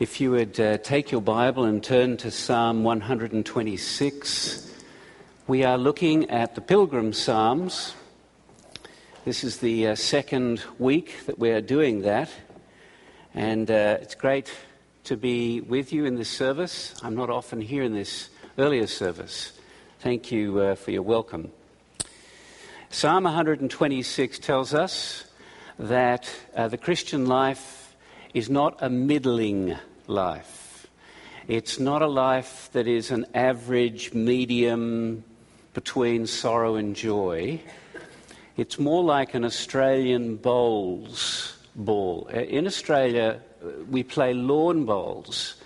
If you would uh, take your Bible and turn to Psalm 126, we are looking at the Pilgrim Psalms. This is the uh, second week that we are doing that, and uh, it's great to be with you in this service. I'm not often here in this earlier service. Thank you uh, for your welcome. Psalm 126 tells us that uh, the Christian life is not a middling life. It's not a life that is an average medium between sorrow and joy. It's more like an Australian bowls ball. Uh, in Australia, uh, we play lawn bowls.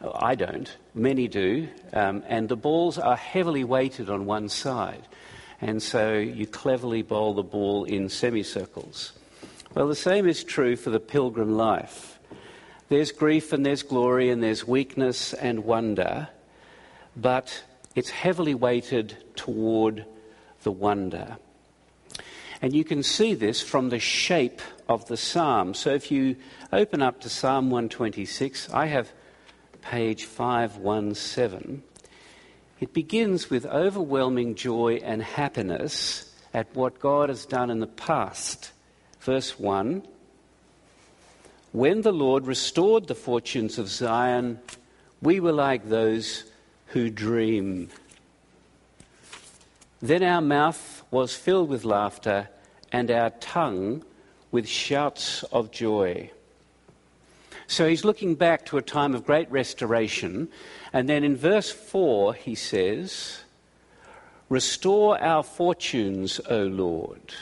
I don't, many do, um, and the balls are heavily weighted on one side. And so you cleverly bowl the ball in semicircles. Well, the same is true for the pilgrim life. There's grief and there's glory and there's weakness and wonder, but it's heavily weighted toward the wonder. And you can see this from the shape of the psalm. So if you open up to Psalm 126, I have page 517. It begins with overwhelming joy and happiness at what God has done in the past. Verse 1 when the Lord restored the fortunes of Zion, we were like those who dream. Then our mouth was filled with laughter and our tongue with shouts of joy. So he's looking back to a time of great restoration. And then in verse 4, he says, Restore our fortunes, O Lord.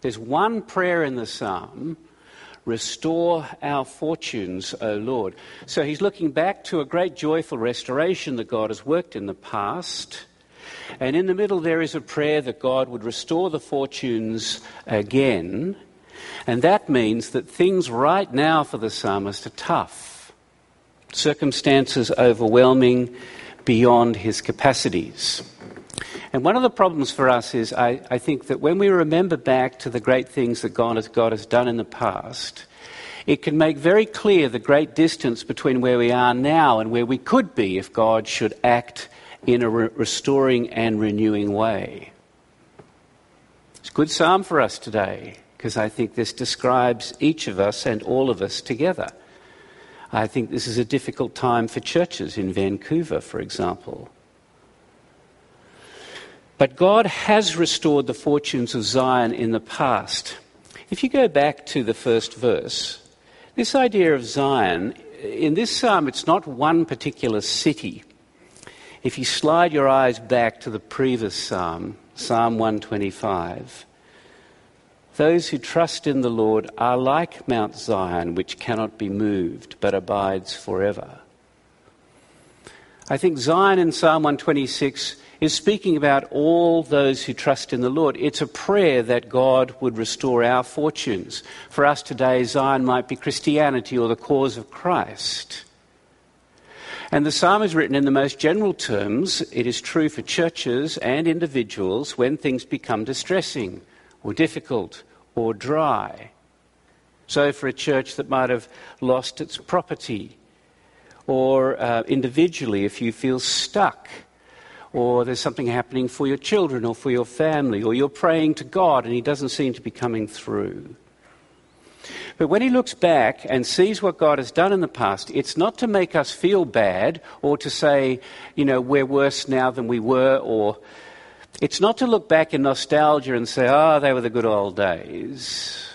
There's one prayer in the psalm Restore our fortunes, O Lord. So he's looking back to a great joyful restoration that God has worked in the past. And in the middle, there is a prayer that God would restore the fortunes again. And that means that things right now for the psalmist are tough, circumstances overwhelming beyond his capacities. And one of the problems for us is I, I, think that when we remember back to the great things that God has, God has done in the past, it can make very clear the great distance between where we are now and where we could be if God should act in a re- restoring and renewing way. It's a good psalm for us today because I think this describes each of us and all of us together. I think this is a difficult time for churches in Vancouver, for example. But God has restored the fortunes of Zion in the past. If you go back to the first verse, this idea of Zion, in this psalm, it's not one particular city. If you slide your eyes back to the previous psalm, Psalm 125, those who trust in the Lord are like Mount Zion, which cannot be moved but abides forever. I think Zion in Psalm 126 is speaking about all those who trust in the Lord. It's a prayer that God would restore our fortunes. For us today, Zion might be Christianity or the cause of Christ. And the psalm is written in the most general terms. It is true for churches and individuals when things become distressing or difficult or dry. So, for a church that might have lost its property, or uh, individually, if you feel stuck or there's something happening for your children or for your family, or you're praying to God and He doesn't seem to be coming through. But when he looks back and sees what God has done in the past, it's not to make us feel bad or to say, you know, we're worse now than we were, or it's not to look back in nostalgia and say, oh, they were the good old days.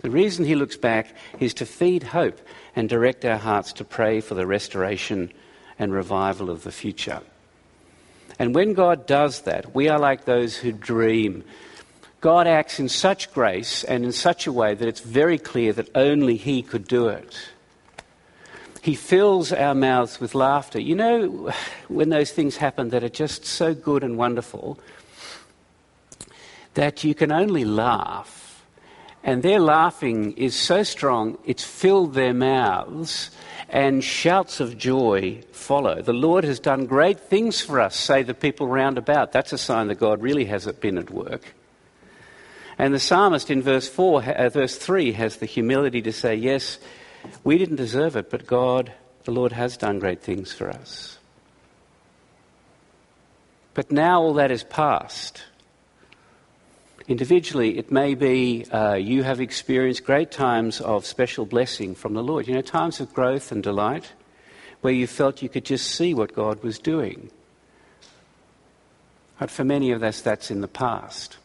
The reason he looks back is to feed hope and direct our hearts to pray for the restoration and revival of the future. And when God does that, we are like those who dream. God acts in such grace and in such a way that it's very clear that only He could do it. He fills our mouths with laughter. You know, when those things happen that are just so good and wonderful, that you can only laugh. And their laughing is so strong, it's filled their mouths and shouts of joy follow. The Lord has done great things for us, say the people round about. That's a sign that God really has been at work. And the psalmist in verse 4, uh, verse 3 has the humility to say, Yes, We didn't deserve it, but God, the Lord, has done great things for us. But now all that is past. Individually, it may be uh, you have experienced great times of special blessing from the Lord. You know, times of growth and delight where you felt you could just see what God was doing. But for many of us, that's in the past.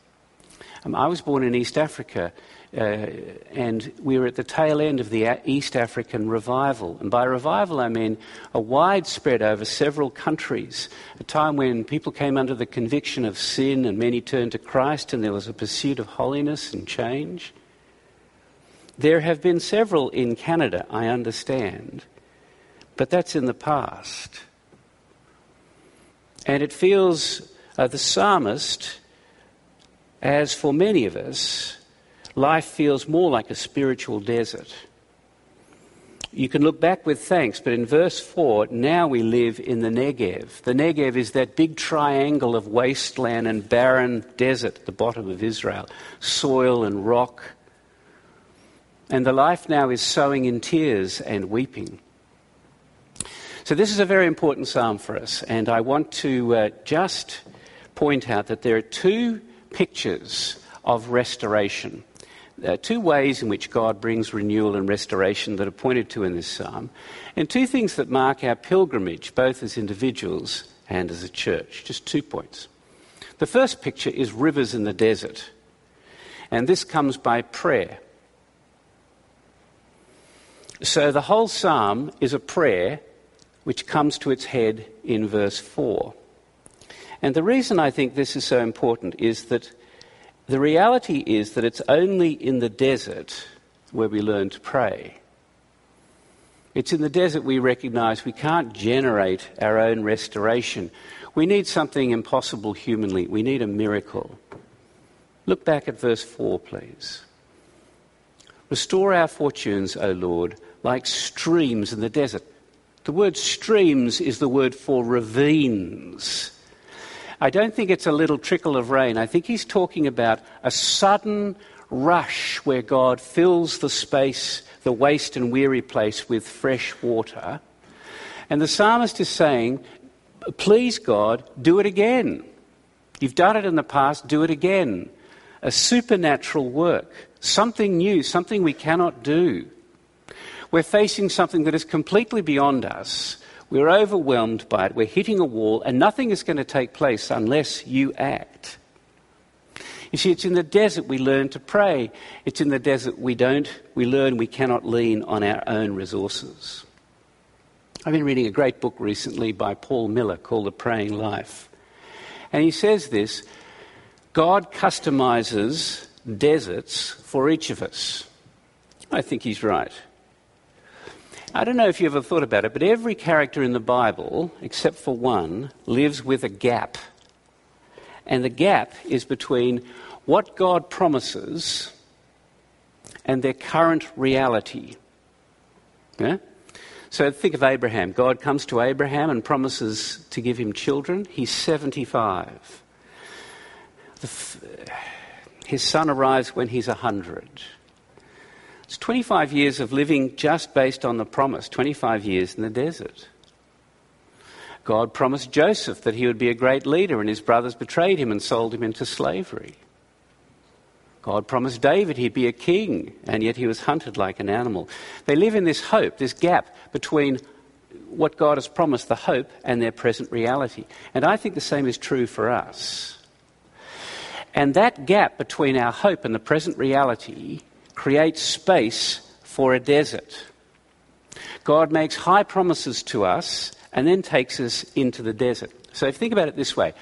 Um, I was born in East Africa, uh, and we were at the tail end of the East African revival. And by revival, I mean a widespread over several countries, a time when people came under the conviction of sin and many turned to Christ, and there was a pursuit of holiness and change. There have been several in Canada, I understand, but that's in the past. And it feels uh, the psalmist, as for many of us, life feels more like a spiritual desert. You can look back with thanks, but in verse 4, now we live in the Negev. The Negev is that big triangle of wasteland and barren desert at the bottom of Israel, soil and rock. And the life now is sowing in tears and weeping. So, this is a very important psalm for us, and I want to uh, just point out that there are two pictures of restoration. There are two ways in which God brings renewal and restoration that are pointed to in this psalm, and two things that mark our pilgrimage, both as individuals and as a church. Just two points. The first picture is rivers in the desert, and this comes by prayer. So the whole psalm is a prayer which comes to its head in verse 4. And the reason I think this is so important is that the reality is that it's only in the desert where we learn to pray. It's in the desert we recognize we can't generate our own restoration. We need something impossible humanly. We need a miracle. Look back at verse 4, please. Restore our fortunes, O Lord, like streams in the desert. The word streams is the word for ravines. I don't think it's a little trickle of rain. I think he's talking about a sudden rush where God fills the space, the waste and weary place, with fresh water. And the psalmist is saying, Please, God, do it again. You've done it in the past, do it again. A supernatural work, something new, something we cannot do. We're facing something that is completely beyond us. We're overwhelmed by it. We're hitting a wall, and nothing is going to take place unless you act. You see, it's in the desert we learn to pray. It's in the desert we don't. We learn we cannot lean on our own resources. I've been reading a great book recently by Paul Miller called The Praying Life. And he says this God customizes deserts for each of us. I think he's right. I don't know if you ever thought about it, but every character in the Bible, except for one, lives with a gap. And the gap is between what God promises and their current reality. Yeah? So think of Abraham. God comes to Abraham and promises to give him children. He's 75. his son arrives when he's 100. It's 25 years of living just based on the promise, 25 years in the desert. God promised Joseph that he would be a great leader, and his brothers betrayed him and sold him into slavery. God promised David he'd be a king, and yet he was hunted like an animal. They live in this hope, this gap between what God has promised, the hope, and their present reality. And I think the same is true for us. And that gap between our hope and the present reality creates space for a desert. God makes high promises to us and then takes us into the desert. So think about it this way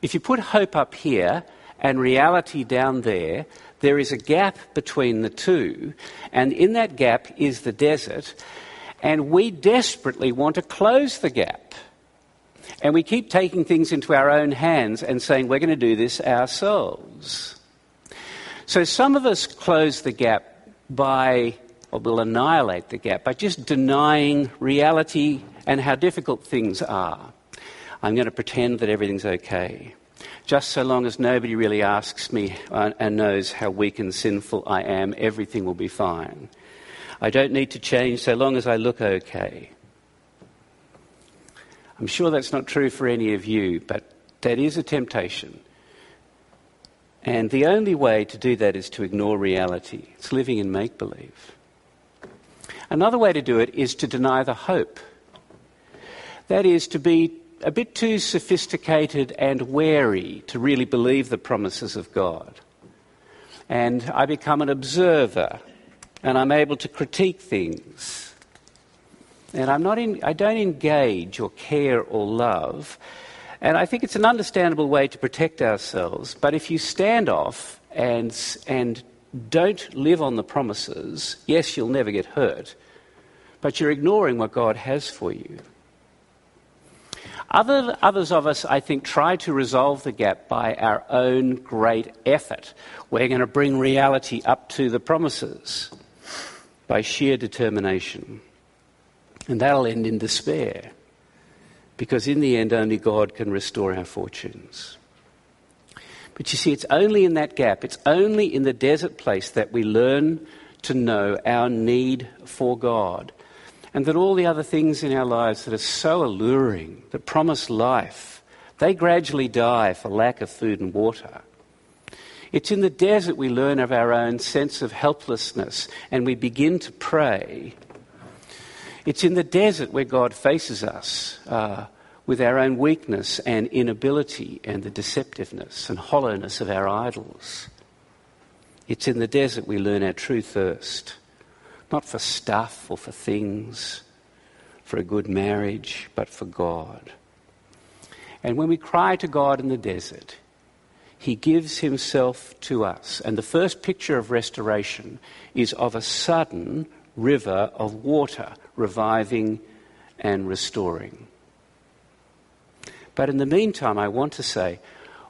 if you put hope up here and reality down there, there is a gap between the two, and in that gap is the desert, and we desperately want to close the gap. And we keep taking things into our own hands and saying we're going to do this ourselves. So some of us close the gap by, or will annihilate the gap by just denying reality and how difficult things are. I'm going to pretend that everything's okay. Just so long as nobody really asks me uh, and knows how weak and sinful I am, everything will be fine. I don't need to change so long as I look okay. I'm sure that's not true for any of you, but that is a temptation. And the only way to do that is to ignore reality. It's living in make believe. Another way to do it is to deny the hope. That is to be a bit too sophisticated and wary to really believe the promises of God. And I become an observer and I'm able to critique things. And I'm not in, I don't engage or care or love. And I think it's an understandable way to protect ourselves. But if you stand off and, and don't live on the promises, yes, you'll never get hurt, but you're ignoring what God has for you. Other, others of us, I think, try to resolve the gap by our own great effort. We're going to bring reality up to the promises by sheer determination. And that'll end in despair. Because in the end, only God can restore our fortunes. But you see, it's only in that gap, it's only in the desert place that we learn to know our need for God and that all the other things in our lives that are so alluring, that promise life, they gradually die for lack of food and water. It's in the desert we learn of our own sense of helplessness and we begin to pray. It's in the desert where God faces us uh, with our own weakness and inability and the deceptiveness and hollowness of our idols. It's in the desert we learn our true thirst not for stuff or for things, for a good marriage, but for God. And when we cry to God in the desert, He gives Himself to us. And the first picture of restoration is of a sudden river of water reviving and restoring. But in the meantime, I want to say,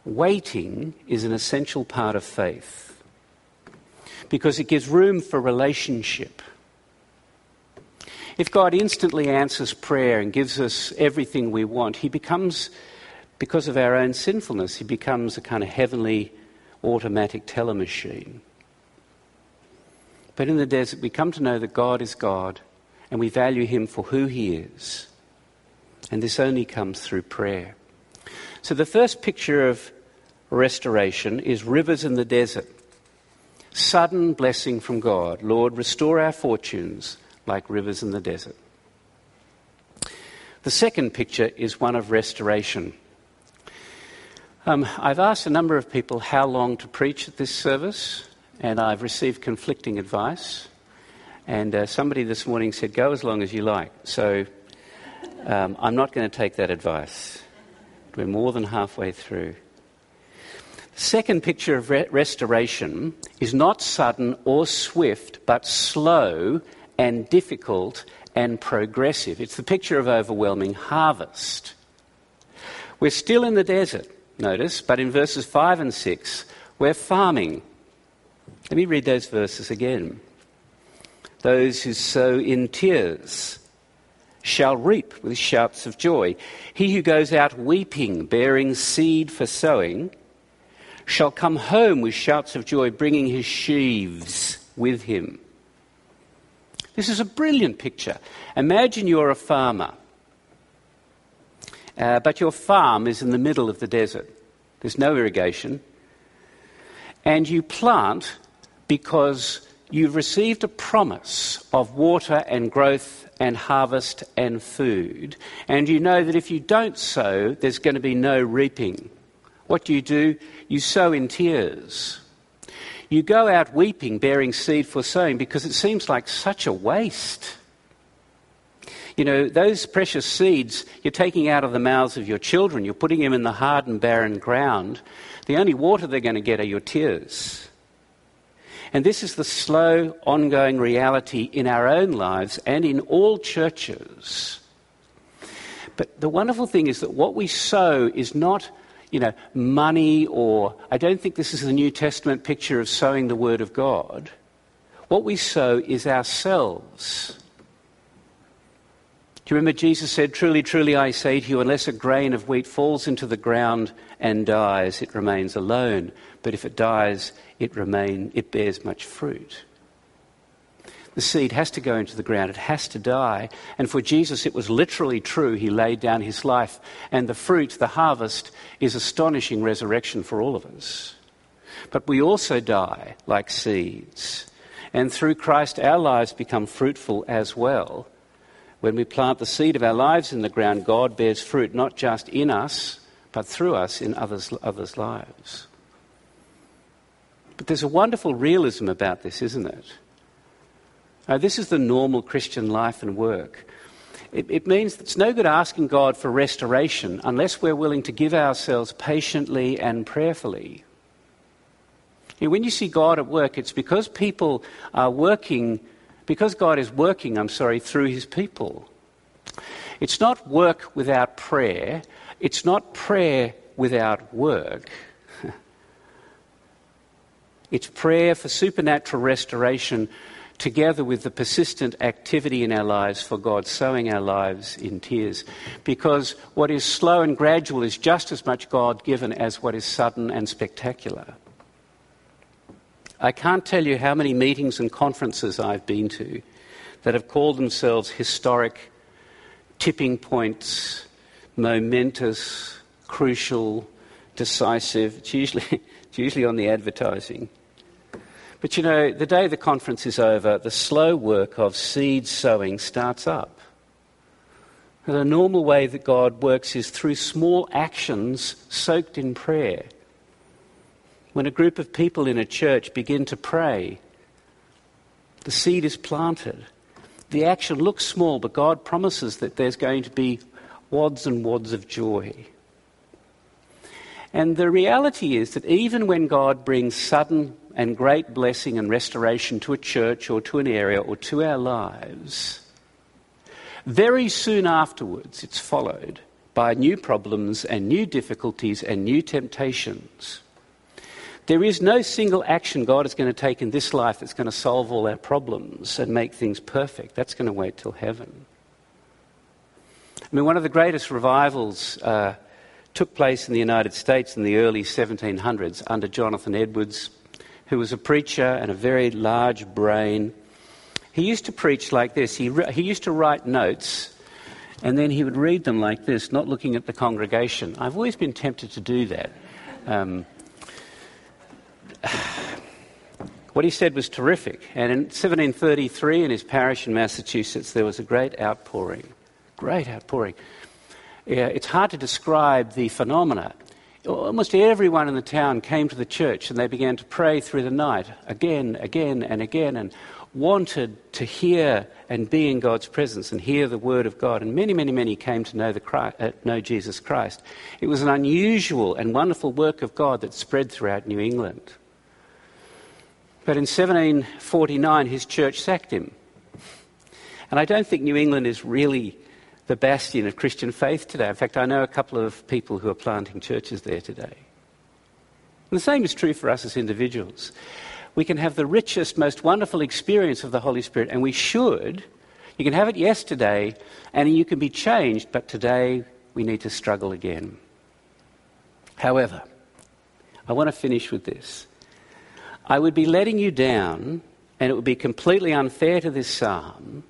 waiting is an essential part of faith because it gives room for relationship. If God instantly answers prayer and gives us everything we want, He becomes, because of our own sinfulness, He becomes a kind of heavenly automatic teller machine. But in the desert, we come to know that God is God and we value Him for who He is. And this only comes through prayer. So the first picture of restoration is rivers in the desert. Sudden blessing from God. Lord, restore our fortunes like rivers in the desert. The second picture is one of restoration. Um, I've asked a number of people how long to preach at this service, and I've received conflicting advice. And uh, somebody this morning said, Go as long as you like. So um, I'm not going to take that advice. We're more than halfway through. The second picture of re- restoration is not sudden or swift, but slow and difficult and progressive. It's the picture of overwhelming harvest. We're still in the desert, notice, but in verses 5 and 6, we're farming. Let me read those verses again. Those who sow in tears shall reap with shouts of joy. He who goes out weeping, bearing seed for sowing, shall come home with shouts of joy, bringing his sheaves with him. This is a brilliant picture. Imagine you're a farmer, uh, but your farm is in the middle of the desert. There's no irrigation. And you plant because you've received a promise of water and growth and harvest and food. And you know that if you don't sow, there's going to be no reaping. What do you do? You sow in tears. You go out weeping, bearing seed for sowing, because it seems like such a waste. You know, those precious seeds you're taking out of the mouths of your children, you're putting them in the hard and barren ground. The only water they're going to get are your tears. And this is the slow, ongoing reality in our own lives and in all churches. But the wonderful thing is that what we sow is not you know, money or I don't think this is the New Testament picture of sowing the Word of God. What we sow is ourselves. Do you remember Jesus said, Truly, truly, I say to you, unless a grain of wheat falls into the ground and dies, it remains alone. But if it dies, it, remain, it bears much fruit. The seed has to go into the ground, it has to die. And for Jesus, it was literally true. He laid down his life. And the fruit, the harvest, is astonishing resurrection for all of us. But we also die like seeds. And through Christ, our lives become fruitful as well. When we plant the seed of our lives in the ground, God bears fruit not just in us, but through us in others, others' lives. But there's a wonderful realism about this, isn't it? Now, this is the normal Christian life and work. It, it means it's no good asking God for restoration unless we're willing to give ourselves patiently and prayerfully. You know, when you see God at work, it's because people are working, because God is working, I'm sorry, through his people. It's not work without prayer, it's not prayer without work. it's prayer for supernatural restoration together with the persistent activity in our lives for God sowing our lives in tears. Because what is slow and gradual is just as much God given as what is sudden and spectacular. I can't tell you how many meetings and conferences I've been to that have called themselves historic tipping points, momentous, crucial, decisive. It's usually, it's usually on the advertising. But you know, the day the conference is over, the slow work of seed sowing starts up. And the normal way that God works is through small actions soaked in prayer. When a group of people in a church begin to pray, the seed is planted. The action looks small, but God promises that there's going to be wads and wads of joy. And the reality is that even when God brings sudden and great blessing and restoration to a church or to an area or to our lives, very soon afterwards it's followed by new problems and new difficulties and new temptations. There is no single action God is going to take in this life that's going to solve all our problems and make things perfect. That's going to wait till heaven. I mean, one of the greatest revivals uh, took place in the United States in the early 1700s under Jonathan Edwards who was a preacher and a very large brain. He used to preach like this. He, re- he used to write notes and then he would read them like this, not looking at the congregation. I've always been tempted to do that. Um, what he said was terrific. And in 1733, in his parish in Massachusetts, there was a great outpouring. Great outpouring. Yeah, it's hard to describe the phenomena almost everyone in the town came to the church and they began to pray through the night again, again, and again, and wanted to hear and be in God's presence and hear the word of God. And many, many, many came to know, the Christ, uh, know Jesus Christ. It was an unusual and wonderful work of God that spread throughout New England. But in 1749, his church sacked him. And I don't think New England is really the bastion of Christian faith today. In fact, I know a couple of people who are planting churches there today. And the same is true for us as individuals. We can have the richest, most wonderful experience of the Holy Spirit, and we should. You can have it yesterday, and you can be changed, but today we need to struggle again. However, I want to finish with this. I would be letting you down, and it would be completely unfair to this psalm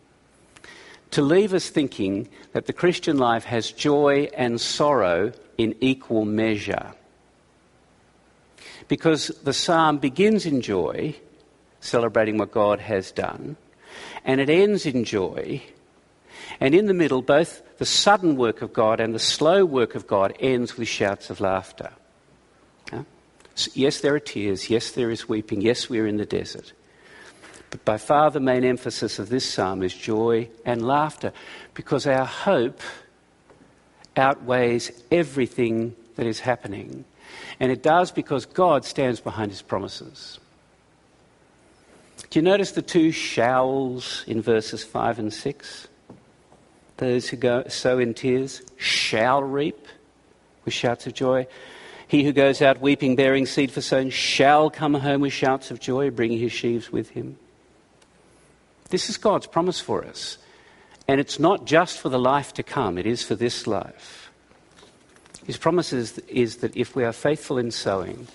to leave us thinking that the Christian life has joy and sorrow in equal measure. Because the psalm begins in joy, celebrating what God has done, and it ends in joy. And in the middle, both the sudden work of God and the slow work of God ends with shouts of laughter. Yes, there are tears. Yes, there is weeping. Yes, we're in the desert. But by far the main emphasis of this psalm is joy and laughter because our hope outweighs everything that is happening. And it does because God stands behind his promises. Do you notice the two shalls in verses 5 and 6? Those who go, sow in tears shall reap with shouts of joy. He who goes out weeping, bearing seed for sowing, shall come home with shouts of joy, bringing his sheaves with him. This is God's promise for us. And it's not just for the life to come, it is for this life. His promise is, is that if we are faithful in sowing,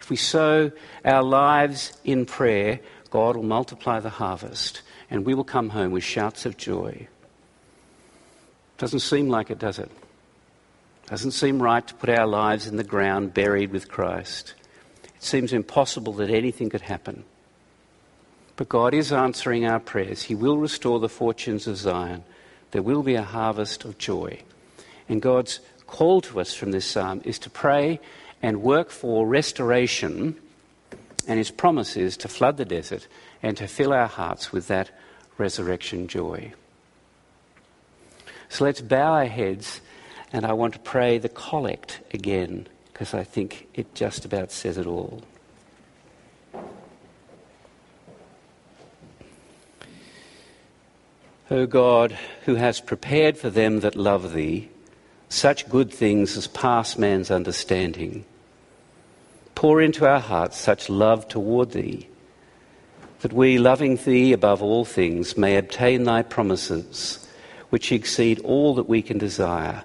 if we sow our lives in prayer, God will multiply the harvest. and we will come home with shouts of joy. Doesn't seem like it, does it? Doesn't seem right to put our lives in the ground buried with Christ. It seems impossible that anything could happen. But God is answering our prayers. He will restore the fortunes of Zion. There will be a harvest of joy. And God's call to us from this psalm is to pray and work for restoration. And his promise is to flood the desert and to fill our hearts with that resurrection joy. So let's bow our heads, and I want to pray the collect again, because I think it just about says it all. O God, who hast prepared for them that love thee such good things as pass man's understanding, pour into our hearts such love toward thee that we, loving thee above all things, may obtain thy promises, which exceed all that we can desire,